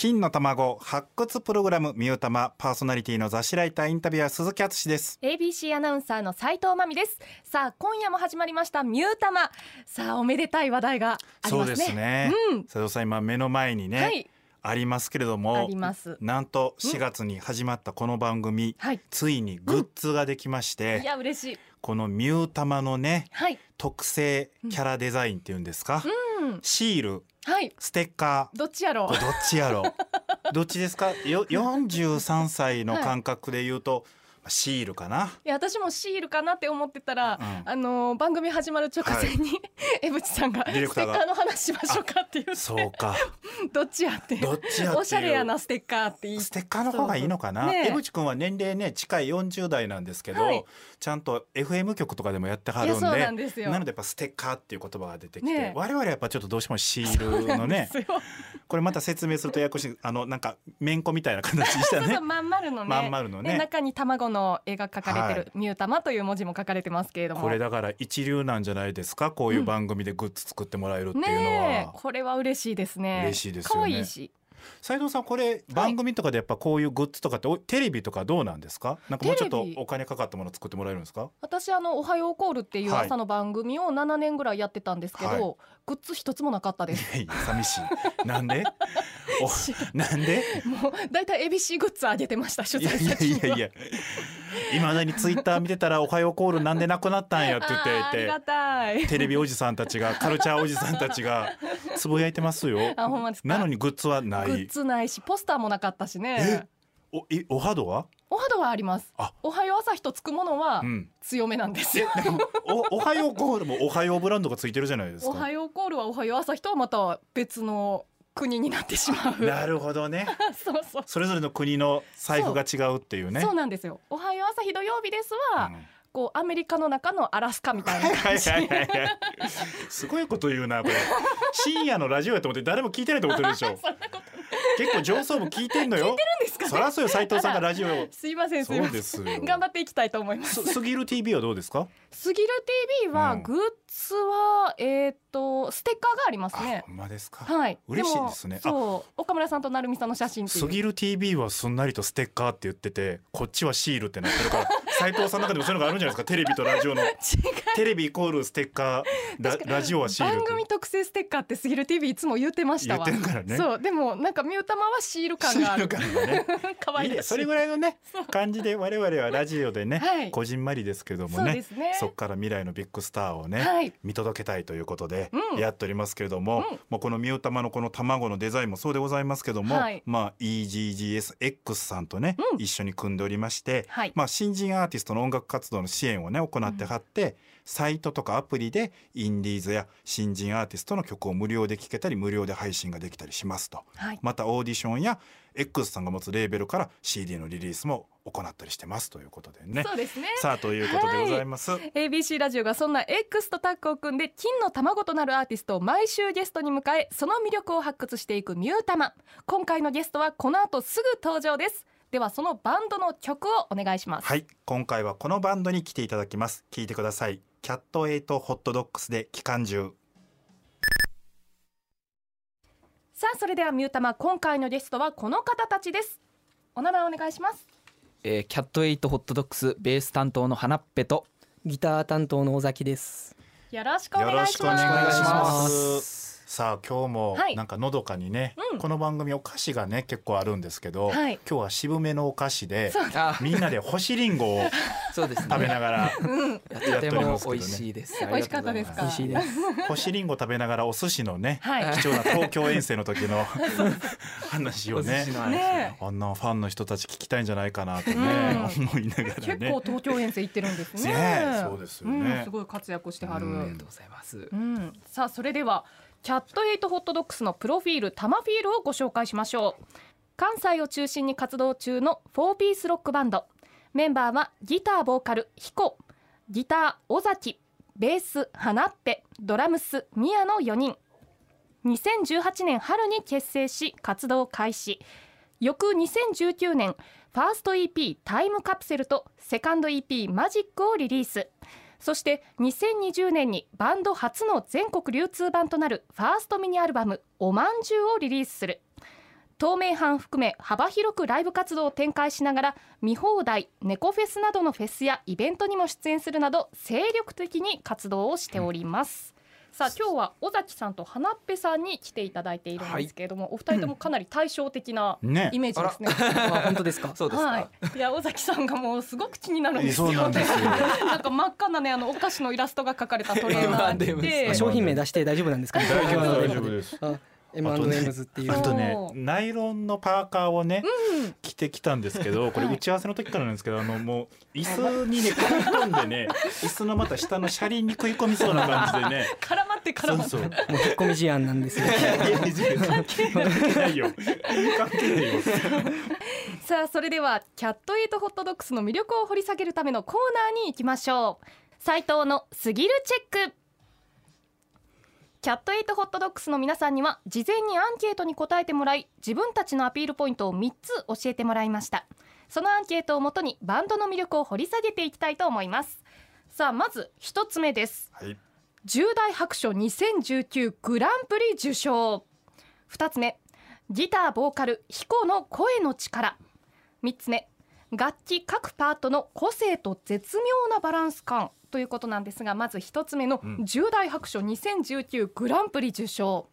金の卵発掘プログラムミュータマパーソナリティの雑誌ライターインタビュアー鈴木敦です。ABC アナウンサーの斉藤真美です。さあ今夜も始まりましたミュータマ。さあおめでたい話題がありますね。そうですね、うん。佐藤さん今目の前にね、はい。ありますけれどあもります。なんと4月に始まったこの番組、はい。ついにグッズができまして、いや嬉しい。このミュータマのねはい。特製キャラデザインっていうんですか、うん。シールはい。ステッカー。どっちやろう。どっちやろ どっちですか？よ43歳の感覚で言うと、シールかな？いや私もシールかなって思ってたら、うん。あのー番組始まる直前に、江渕さんがディレクターが。ステッカーの話しましょうかって言ってそうか。どっちやってどっちやっていう。おしゃれやなステッカーって言いステッカーの方がいいのかな、ねえ。江口君は年齢ね近い40代なんですけど、はい。ちゃんと FM 局とかでもやってはいるんでやそうなんですよ。のでやっぱステッカーっていう言葉が出てきて、ねえ。我々はやっぱちょっとどうしてもシールのねそうなんですよ。これまた説明するとややこしいあのなんかめんこみたいな形にしたね。そうそうまん丸のね。まん丸のね。で中に卵の絵が描かれてる、はい。ミュータマという文字も書かれてますけれども。これだから一流なんじゃないですか？こういう番組でグッズ作ってもらえるっていうのは、ねえ。これは嬉しいですね。嬉しいですよね。可愛いし斉藤さんこれ番組とかでやっぱこういうグッズとかっておテレビとかどうなんですか？なんかもうちょっとお金かかったもの作ってもらえるんですか？私あのおはようコールっていうはい。朝の番組を7年ぐらいやってたんですけど、はい。グッズ一つもなかったです。いやいや寂しい。なんで？おなんで？もうだいたい ABC グッズあげてました取いやいやいやいまだにツイッター見てたら「おはようコールなんでなくなったんや」って言っていて。テレビおじさんたちがカルチャーおじさんたちがつぶやいてますよ。なのにグッズはない。グッズないしポスターもなかったしね。おえおはどは？お肌はあります。あ。おはよう朝日とつくものはうん。強めなんです。よ、でもおおはようコールもおはようブランドがついてるじゃないですおはかようコールはおはよう朝日とはまた別の国になってしまう。なるほどね。そうそう。それぞれの国の財布が違うっていうね。そうなんですよおはよう朝日土曜日ですは、うん。こうアメリカの中のアラスカみたいなはい感じすごいこと言うなこれ。深夜のラジオやと思って誰も聞いてないと思ってるでしょ。結構上層部聞いてんのよですかね。そりゃそうよ斉藤さんがラジオを。すいませんすいそません。頑張っていきたいと思います。すすぎる TV はどうですか？すぎる TV は、うん。グッズはえーっとステッカーがありますあねほんまですか？はい。嬉しいですね。そう岡村さんと成美さんの写真すぎる TV はすんなりとステッカーって言っててこっちはシールってなってるから 斉藤さんの中でもそういうのがあるんじゃないですか？テレビとラジオの。テレビイコールステッカーララジオはシール番組特製ステッカーってすぎる TV いつも言ってましたわ。言ってるからね。そうでもなんかミュータマはシール感がある。シール感がね 可愛い。ですいそれぐらいのね感じで我々はラジオでね、はい。こじんまりですけどもそうねですね。そっから未来のビッグスターをね、はい。見届けたいということでうん。やっておりますけれども、うん。もうこのミュータマのこの卵のデザインもそうでございますけども、はい。まあ EGGSX さんとね、うん。一緒に組んでおりまして、はい。まあ新人アーティストの音楽活動の支援をね行ってはって、サイトとかアプリでインディーズや新人アーティストの曲を無料で聴けたり無料で配信ができたりしますと。はい。またオーディションや X さんが持つレーベルから CD のリリースも行ったりしてますということでね。そうですね。さあということでございます。ABC ラジオがそんな X とタッグを組んで金の卵となるアーティストを毎週ゲストに迎えその魅力を発掘していくミュータマ今回のゲストはこの後すぐ登場です。ではそのバンドの曲をお願いします。はい。今回はこのバンドに来ていただきます。聞いてください。キャットエイトホットドッグスで機関銃さあそれではミュータマ今回のゲストはこの方たちです。お名前お願いします。えー、キャットエイトホットドッグスベース担当の花っぺとギター担当の尾崎です。よろしくお願いしよろしくお願いします。さあ今日もはい。なんかのどかにね、うん。この番組お菓子がね結構あるんですけど、はい。今日は渋めのお菓子であみんなで干しリンゴをそうですね。食べながらとても美味しいです。美味しかったですか？美味しいです。干しリンゴ食べながらお寿司のねはい。貴重な東京遠征の時の 話をねねあんなファンの人たち聞きたいんじゃないかなとね、思いながら結ね構東京遠征行ってるんですね。ねそうですよね。ん。すごい活躍してはる、うん。ありがとうございます。うん、さあそれではキャットエイトホットドッグスのプロフィールタマフィールをご紹介しましょう。関西を中心に活動中の4ピースロックバンドメンバーはギターボーカルヒコ。ギター尾崎ベース花っぺドラムスミヤの4人。2018年春に結成し活動開始。翌2019年ファースト EP「タイムカプセル」とセカンド EP「マジック」をリリース。そして2020年にバンド初の全国流通版となるファーストミニアルバム「おまんじゅう」をリリースする。透明版含め幅広くライブ活動を展開しながら見放題猫フェスなどのフェスやイベントにも出演するなど精力的に活動をしております、さあ今日は尾崎さんと花っぺさんに来ていただいているんですけれども、お二人ともかなり対照的なね。イメージですね。あ 本当ですか？そうですか、はい、いや尾崎さんがもうすごく気になるんですよ。なんですよ。なんか真っ赤なねあのお菓子のイラストが描かれたトレーナーで。あ商品名出して大丈夫なんですかね？大丈夫です。あ M&M's っていう。あとねナイロンのパーカーをね、うん。着てきたんですけどこれはい打ち合わせの時からなんですけど、あのもう椅子にね食い込んでね 椅子のまた下の車輪に食い込みそうな感じでね。絡まって絡まって。そうそう。もう引っ込み思案なんですよ。関係ないよ関係ないよさあそれではキャットエイトホットドッグスの魅力を掘り下げるためのコーナーに行きましょう斉藤のすぎるチェックキャットエイトホットドッグスの皆さんには事前にアンケートに答えてもらい自分たちのアピールポイントを3つ教えてもらいました。そのアンケートをもとにバンドの魅力を掘り下げていきたいと思います。さあまず1つ目です。はい。重大白書2019グランプリ受賞。2つ目。ギターボーカル彦の声の力。3つ目。楽器各パートの個性と絶妙なバランス感ということなんですがまず1つ目のうん。重大白書2019グランプリ受賞、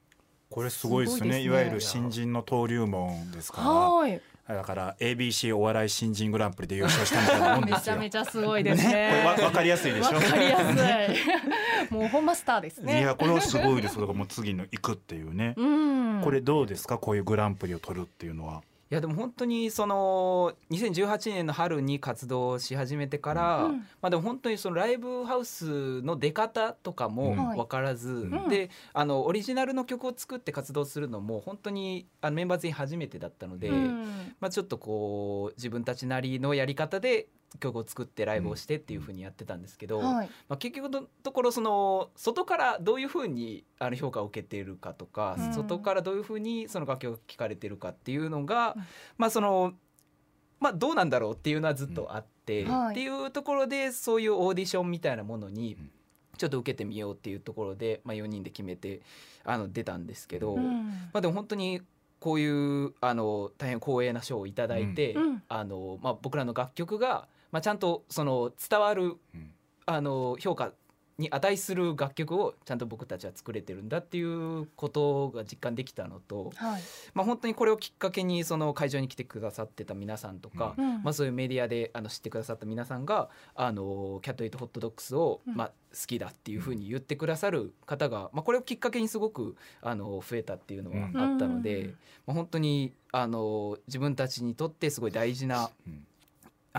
これすごいですね。ね。いわゆる新人の登竜門ですから。はい。だから ABC お笑い新人グランプリで優勝したみたいなもんめですよ。ちゃめちゃすごいですね。これわわかりやすいでしょ？わかりやすい。もうほんまスターですいねやこれはすごいです。だからもう次の行くっていうね、うん。これどうですか？こういうグランプリを取るっていうのはいやでも本当にその2018年の春に活動し始めてから、うん。まあでも本当にそのライブハウスの出方とかもうん。分からず、ん。であのオリジナルの曲を作って活動するのも本当にあのメンバー全員初めてだったので、うん。まあ、ちょっとこう自分たちなりのやり方で曲を作ってライブをしてっていう風にやってたんですけど、はい。まあ、結局のところその外からどういうふうにあの評価を受けているかとか、うん。外からどういうふうにその楽曲が聴かれてるかっていうのが、うん。まあそのまあどうなんだろうっていうのはずっとあって、うんはい。っていうところでそういうオーディションみたいなものにうん。ちょっと受けてみようっていうところで、まあ、4人で決めてあの出たんですけど、うん。まあ、でも本当にこういうあの大変光栄な賞をいただいて、うん。あのまあ、僕らの楽曲が、まあ、ちゃんとその伝わるうん。あの評価に値する楽曲をちゃんと僕たちは作れてるんだっていうことが実感できたのと、はい。まあ、本当にこれをきっかけにその会場に来てくださってた皆さんとか、うん。まあ、そういうメディアであの知ってくださった皆さんがあのキャット・エイト・ホットドッグスを、うん。まあ、好きだっていうふうに言ってくださる方が、まあ、これをきっかけにすごくあの増えたっていうのはあったので、うん。まあ、本当にあの自分たちにとってすごい大事なうん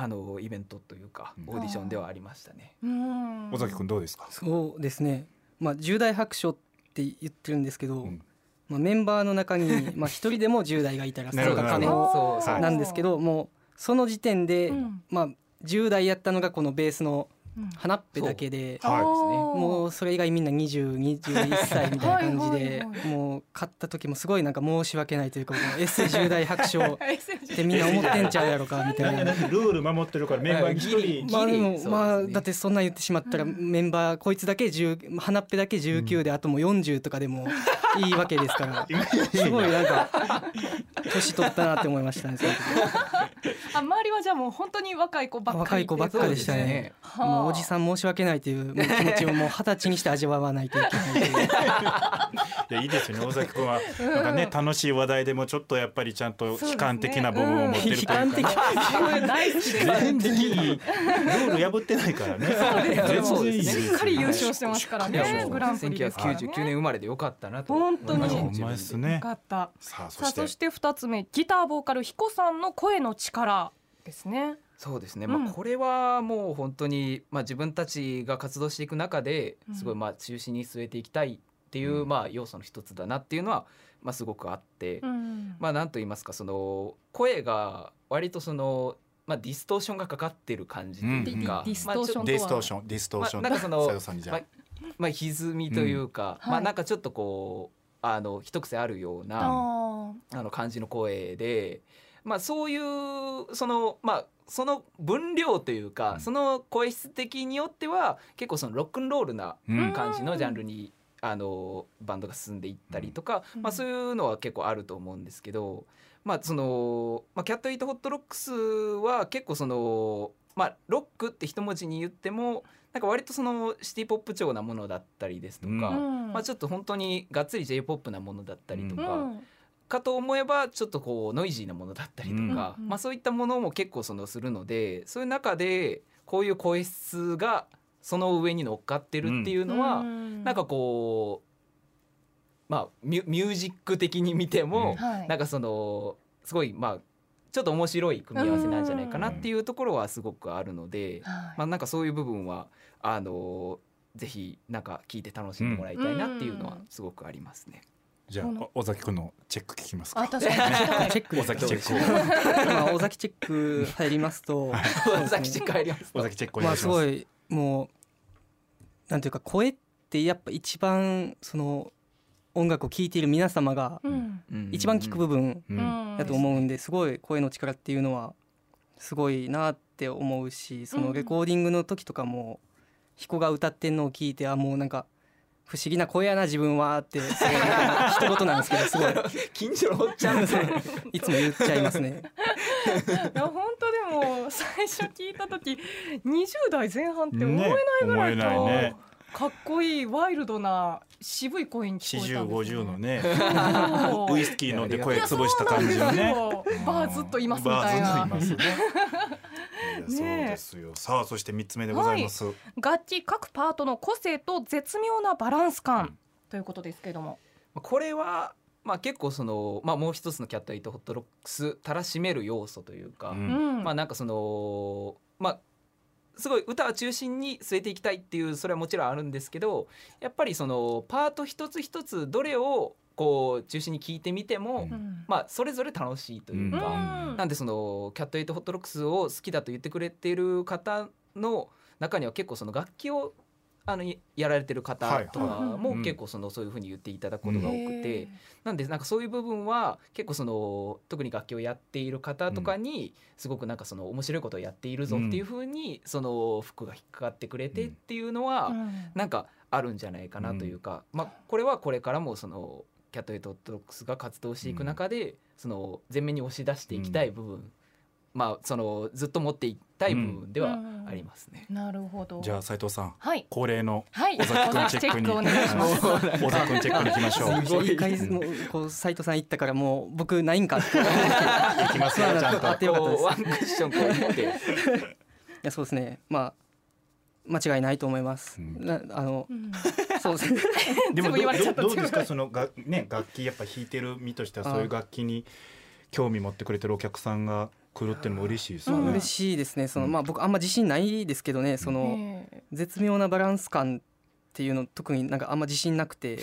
あのイベントというかうん。オーディションではありましたね。うん。尾崎君どうですか？そうですね。まあ重大白書って言ってるんですけど、うん。まあ、メンバーの中に まあ一人でも10代がいたらそれが可能なんですけどもうその時点で、うん。まあ10代やったのがこのベースのうん花っぺだけではい。もうそれ以外みんな2021歳みたいな感じはい。でもう買った時もすごいなんか申し訳ないというかもう エッセ重大白書ってみんな思ってんちゃうやろかみたいな。ルール守ってるからメンバーにまあでねまあだってそんなん言ってしまったらメンバーこいつだけ10花っぺだけ19であともう40とかでもいいわけですから。すごいなんか年取ったなって思いましたね。あ周りはじゃあもう本当に若い子ばっかり若い子ばっかでしたね。ね、もうおじさん申し訳ないというう気持ちをもう二十歳にして味わわないといけない。いやいいですよね尾崎君は、なんかね楽しい話題でもちょっとやっぱりちゃんと悲観的な部分を持ってるというか、ね。うん、悲観的。に好。ルール破ってないからね。そうです、しっかり優勝してますからね。グランプリですからね。1999年生まれでよかったなと。本当に。本当ですねよかった。さあそして二2つ目ギターボーカル彦さんの声の力ですね。そうですね、うん、まあ、これはもう本当に、まあ、自分たちが活動していく中ですごいまあ中心に据えていきたいっていう、まあ、要素の一つだなっていうのは、まあ、すごくあって、うん、まあ、なんと言いますかその声が割とそのまあ、ディストーションがかかってる感じというか、ディストーションディストーション、なんかその、まあ、歪みというか、まあなんかちょっとこうあの一癖あるような、ああの感じの声で、まあ、そういうそのまあその分量というか、うん。その声質的によっては結構そのロックンロールなうん。感じのジャンルに、あのバンドが進んでいったりとか、うん。まあ、そういうのは結構あると思うんですけど、まあその、まあ、キャット・イート・ホット・ロックスは結構そのまあロックって一文字に言ってもなんか割とそのシティ・ポップ調なものだったりですとか、うん。まあ、ちょっと本当にがっつり j p o p なものだったりとうか、ん。かと思えばちょっとこうノイジーなものだったりとか、うん。まあ、そういったものも結構そのするのでそういう中でこういう声質がその上に乗っかってるっていうのは、うん。なんかこうまあミュミュージック的に見ても、はい。なんかそのすごいまあちょっと面白い組み合わせなんじゃないかなっていうところはすごくあるので、はい。まあなんかそういう部分はあのぜひなんか聞いて楽しんでもらいたいなっていうのはすごくありますね。じゃあ尾崎君のチェック聞きますか？あ確かに。チェック。尾崎チェック。まあ尾崎チェック入りますとそうですねさっき帰ります尾崎チェックおま願いします。あすごいもうなんていうか声ってやっぱ一番その音楽を聴いている皆様が一番聞く部分。うんだと思うんです。ごい声の力っていうのはすごいなって思うしそのレコーディングの時とかも彦が歌ってんのを聞いてあもうなんか不思議な声やな自分はってすごいなんか一言なんですけどすごい。近所のおっちゃんいつも言っちゃいますね。いや本当でも最初聞いた時20代前半って思えないぐらいね思えないねかっこいいワイルドな渋い声に聞四十こえたんですよ五十のね。ウイスキー飲んで声潰した感じのね。バーずっといますみたいな。バーずっといますね。そうですよ。さあそして三つ目でございます、楽器各パートの個性と絶妙なバランス感。ということですけれども。これはまあ結構そのまあもう一つのキャットエイトホットロックスたらしめる要素というか、うんうん。まあなんかそのまあすごい歌を中心に据えていきたいっていうそれはもちろんあるんですけどやっぱりそのパート一つ一つどれをこう中心に聞いてみても、うん。うんまあそれぞれ楽しいというか、うん。なんでそのキャットエイトホットロックスを好きだと言ってくれている方の中には結構その楽器をあのややられてる方とかはい。もうん。結構そのそういうふうに言っていただくことが多くへてー。なんでなんかそういう部分は結構その特に楽器をやっている方とかにすごくなんかその面白いことをやっているぞっていうふうにその服が引っかかってくれてっていうのはうん。なんかあるんじゃないかなというか、まあ、これはこれからもそのCAT ATE HOTDOGS が活動していく中で、その前面に押し出していきたい部分、まあそのずっと持っていきたい部分ではありますね。なるほど。じゃあ斉藤さんはい。恒例のはい。尾崎君チェックに はい尾崎君チェックに行きましょう。すごい。一回もうこう斉藤さん言ったからもう僕ないんかって。い行きますよちゃんとあってよワンクッションこう持って。やそうですね。まあ間違いないと思います。うん。なあのうん。そうですね。でもど全部言われちゃったどどうですか？そのがね楽器やっぱ弾いてる身としてはそういう楽器に興味持ってくれてるお客さんが来るっても嬉しいですよね。嬉しいですね。そのうんまあ僕あんま自信ないですけどね。そのええ絶妙なバランス感っていうの特になんかあんま自信なくて、え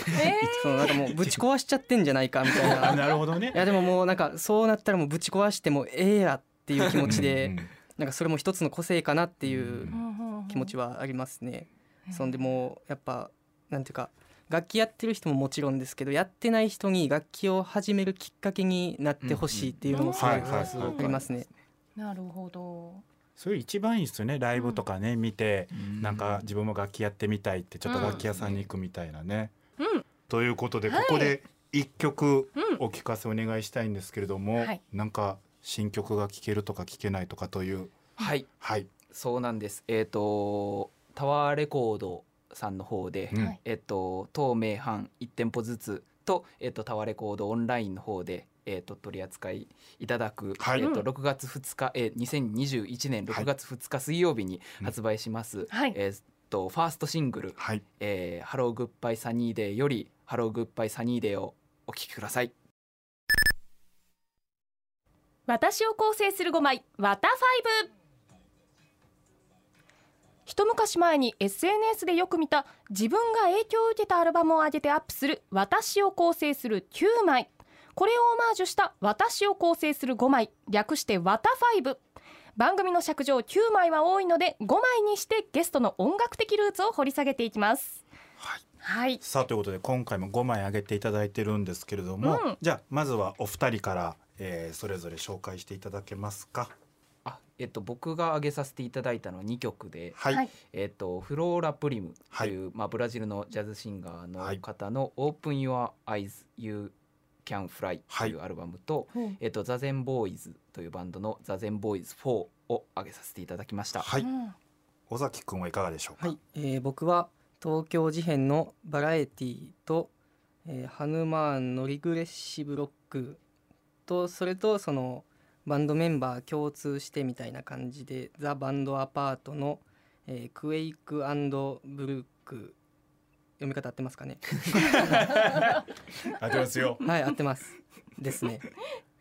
そのなんかもうぶち壊しちゃってんじゃないかみたいあな。なるほどねい。やでももうなんかそうなったらもうぶち壊してもええやっていう気持ちで、うんなんかそれも一つの個性かなっていううん気持ちはありますね。そんでもうやっぱなんていうか楽器やってる人ももちろんですけどやってない人に楽器を始めるきっかけになってほしいっていうのもすごいありますね。なるほど。それ一番いいですよねライブとかね見てなんか自分も楽器やってみたいってちょっと楽器屋さんに行くみたいなね。うん。ということでこはい。こで一曲うん。お聞かせお願いしたいんですけれども、はい。なんか新曲が聴けるとか聴けないとかという。はい。はい、そうなんです。えっ、とタワーレコードさんの方で、えっと東名阪1店舗ずつと、えっと、タワーレコードオンラインの方で、えっと、取り扱いいただく、はい。えっと、うん6月2日、え2021年6月2日水曜日に発売します、はい。えっとファーストシングル。はい、「えーハローグッバイサニーデー」より「ハローグッバイサニーデー」をお聴きください。私を構成する5枚ワタファイブ一昔前に SNS でよく見た自分が影響を受けたアルバムを上げてアップする私を構成する9枚これをオマージュした私を構成する5枚略してワタファイブ番組の尺上9枚は多いので5枚にしてゲストの音楽的ルーツを掘り下げていきますはい。はい。さあということで今回も5枚あげていただいてるんですけれども、うん。じゃあまずはお二人から、えーそれぞれ紹介していただけますか？あえっと、僕が挙げさせていただいたのは2曲で、はい、はい。えっと、フローラ・プリムという、はまあ、ブラジルのジャズシンガーはい。の方の「Open Your Eyes You Can Fly というアルバムと、ほう。えっとザゼンボーイズというバンドのザゼンボーイズ4を上げさせていただきました。はい。うん。尾崎くんはいかがでしょうか、はい、えー僕は東京事変のバラエティと、えーハヌマーンのリグレッシブロックとそれとそのバンドメンバー共通してみたいな感じでザ・バンドアパートの、えークエイクブルック読み方合ってますかね？ありますよ。はい合ってます。ですね。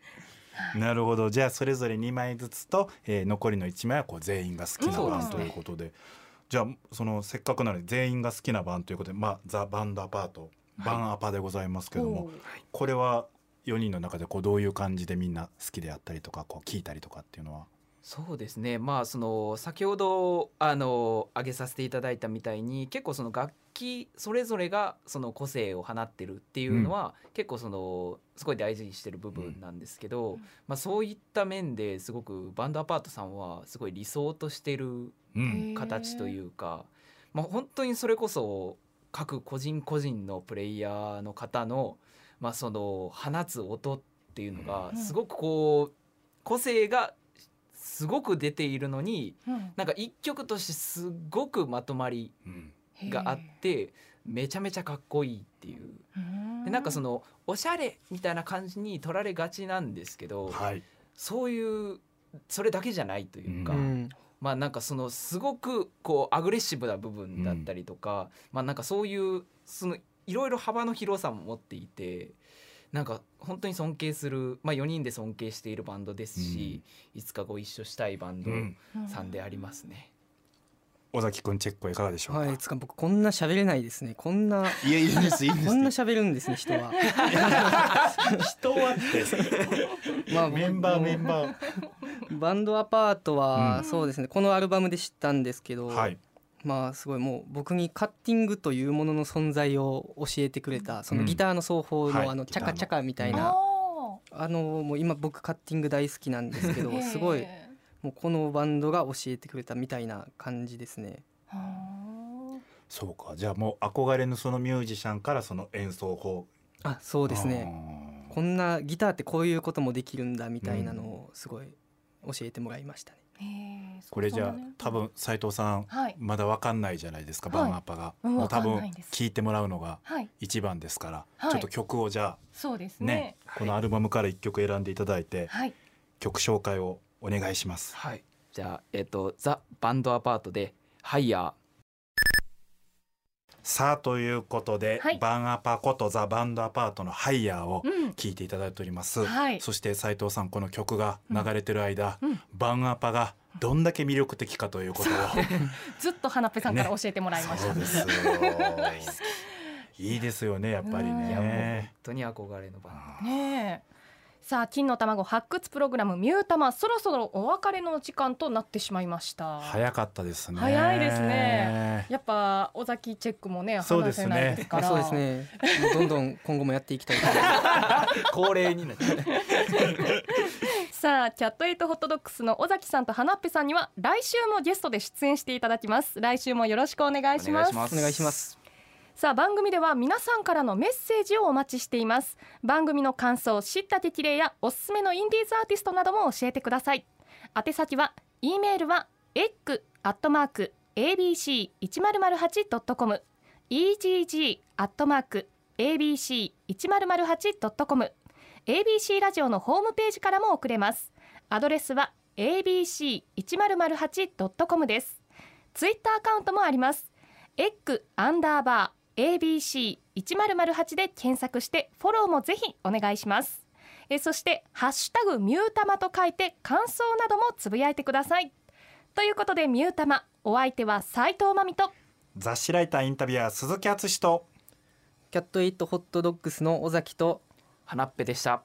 なるほど。じゃあそれぞれ2枚ずつと、えー残りの1枚はこう全員が好きな版うんということで、じゃあそのせっかくなので全員が好きな版ということでまあザ・バンドアパートバンアパでございますけども、ほうこれは4人の中でこうどういう感じでみんな好きであったりとかこう聞いたりとかっていうのは？そうですね。まあその先ほどあの挙げさせていただいたみたいに結構その楽器それぞれがその個性を放ってるっていうのは、結構そのすごい大事にしてる部分なんですけど、うん。まあ、そういった面ですごくバンドアパートさんはすごい理想としてる形というか、まあ、本当にそれこそ各個人個人のプレイヤーの方の,、まあその放つ音っていうのがうん。すごくこう個性がすごく出ているのにうん。なんか一曲としてすごくまとまりうん。があってめちゃめちゃかっこいいっていう。でなんかそののおしゃれみたいな感じに取られがちなんですけど、はい。そういうそれだけじゃないというか、うん。まあなんかそのすごくこうアグレッシブな部分だったりとか、まあなんかそういうそのいろいろ幅の広さも持っていてなんか本当に尊敬する、まあ、4人で尊敬しているバンドですし、いつかご一緒したいバンドうん。さんでありますね。尾崎くんチェックはいかがでしょうか、はいつか僕こんな喋れないですね。こんないやいいですいいこんな喋るんですね人は。人はって。まあメンバーメンバー。バンドアパートは、うん。そうですね。このアルバムで知ったんですけど、はいまあすごいもう僕にカッティングというものの存在を教えてくれたそのうん。ギターの奏法はい。のあの。チャカチャカみたいうんな、ああのもう今僕カッティング大好きなんですけどー。すごいへもうこのバンドが教えてくれたみたいな感じですね。そうか。じゃあもう憧れのそのミュージシャンからその演奏法。あそうですね。こんなギターってこういうこともできるんだみたいなのをすごい教えてもらいましたね。これじゃあ多分斉藤さんはい。まだわかんないじゃないですか、はい。バンアッパが、うんもう多分聞いてもらうのがはい。一番ですから、はい。ちょっと曲をじゃそうですあね。ねこのアルバムから一曲選んでいただいて、はい。曲紹介をお願いします。はい、じゃあ、えっとザ・バンドアパートで「ハイヤーさあということで、はい。バンアパことザ・バンドアパートのハイヤーをうん。聞いていただいております、はい。そして斉藤さんこの曲が流れてる間、うん。バンアパがどんだけ魅力的かということを ずっと花っぺさんから教えてもらいました。そうです。よいいですよねやっぱりうん」いやもう本ね当に憧れのバンド。ねえさあ金の卵発掘プログラムミュータマそろそろお別れの時間となってしまいました。早かったですね。早いですね。やっぱ尾崎チェックもね話そうですね。せないですから。あそうですね。どんどん今後もやっていきたいと思います。恒例になっちゃう。さあキャットエイトホットドッグスの尾崎さんと花っぺさんには来週もゲストで出演していただきます。来週もよろしくお願いしますお願いします。お願いします。さあ番組では皆さんからのメッセージをお待ちしています。番組の感想知った激励やおすすめのインディーズアーティストなども教えてください。宛先は e メールは egg アットマーク abc 一0 0 8 com egg アットマーク abc 一0 0 8 com ABC ラジオのホームページからも送れます。アドレスは abc 一0 0 8 com です。ツイッターアカウントもあります。エッグアンダーバー ABC1008 で検索してフォローもぜひお願いします。えそしてハッシュタグミュータマと書いて感想などもつぶやいてください。ということでミュータマお相手は斉藤真美と雑誌ライターインタビュアー鈴木敦とキャットエイトホットドッグスの尾崎と花っぺでした